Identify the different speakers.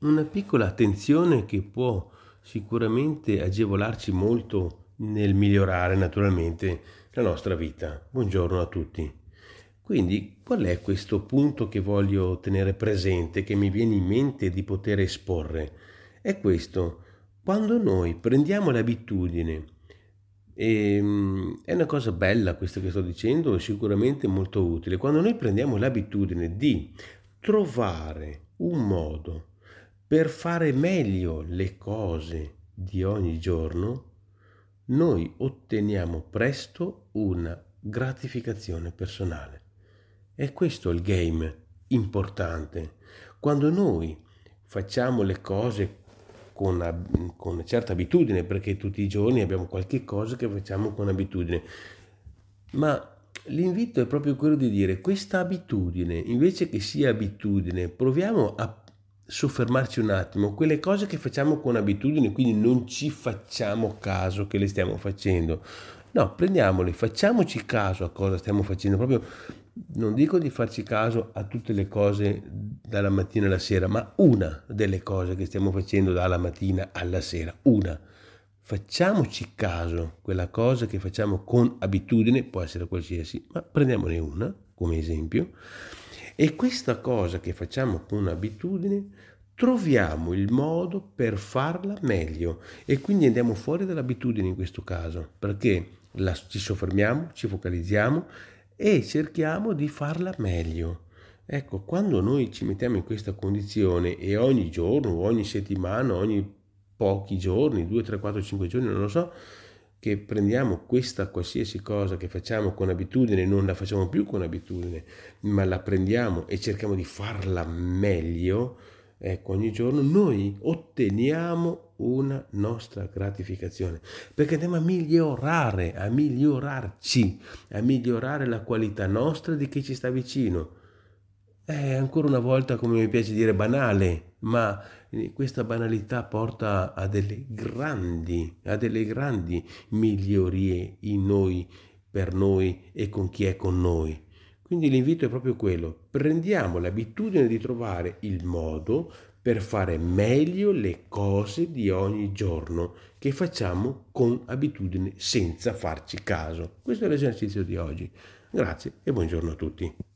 Speaker 1: una piccola attenzione che può sicuramente agevolarci molto nel migliorare naturalmente la nostra vita. Buongiorno a tutti. Quindi qual è questo punto che voglio tenere presente, che mi viene in mente di poter esporre? È questo, quando noi prendiamo l'abitudine, e, ehm, è una cosa bella questa che sto dicendo, è sicuramente molto utile, quando noi prendiamo l'abitudine di trovare un modo per fare meglio le cose di ogni giorno, noi otteniamo presto una gratificazione personale. E questo è il game importante. Quando noi facciamo le cose con, con una certa abitudine, perché tutti i giorni abbiamo qualche cosa che facciamo con abitudine, ma l'invito è proprio quello di dire questa abitudine, invece che sia abitudine, proviamo a soffermarci un attimo, quelle cose che facciamo con abitudine, quindi non ci facciamo caso che le stiamo facendo. No, prendiamole, facciamoci caso a cosa stiamo facendo, proprio non dico di farci caso a tutte le cose dalla mattina alla sera, ma una delle cose che stiamo facendo dalla mattina alla sera, una. Facciamoci caso, quella cosa che facciamo con abitudine, può essere qualsiasi, ma prendiamone una come esempio e questa cosa che facciamo con abitudine, troviamo il modo per farla meglio e quindi andiamo fuori dall'abitudine in questo caso, perché la, ci soffermiamo, ci focalizziamo e cerchiamo di farla meglio. Ecco, quando noi ci mettiamo in questa condizione e ogni giorno, ogni settimana, ogni pochi giorni, 2, 3, 4, 5 giorni, non lo so, che prendiamo questa qualsiasi cosa che facciamo con abitudine, non la facciamo più con abitudine, ma la prendiamo e cerchiamo di farla meglio, ecco, ogni giorno noi otteniamo una nostra gratificazione, perché andiamo a migliorare, a migliorarci, a migliorare la qualità nostra di chi ci sta vicino. È ancora una volta, come mi piace dire, banale, ma questa banalità porta a delle grandi, a delle grandi migliorie in noi, per noi e con chi è con noi. Quindi l'invito è proprio quello, prendiamo l'abitudine di trovare il modo per fare meglio le cose di ogni giorno che facciamo con abitudine senza farci caso. Questo è l'esercizio di oggi. Grazie e buongiorno a tutti.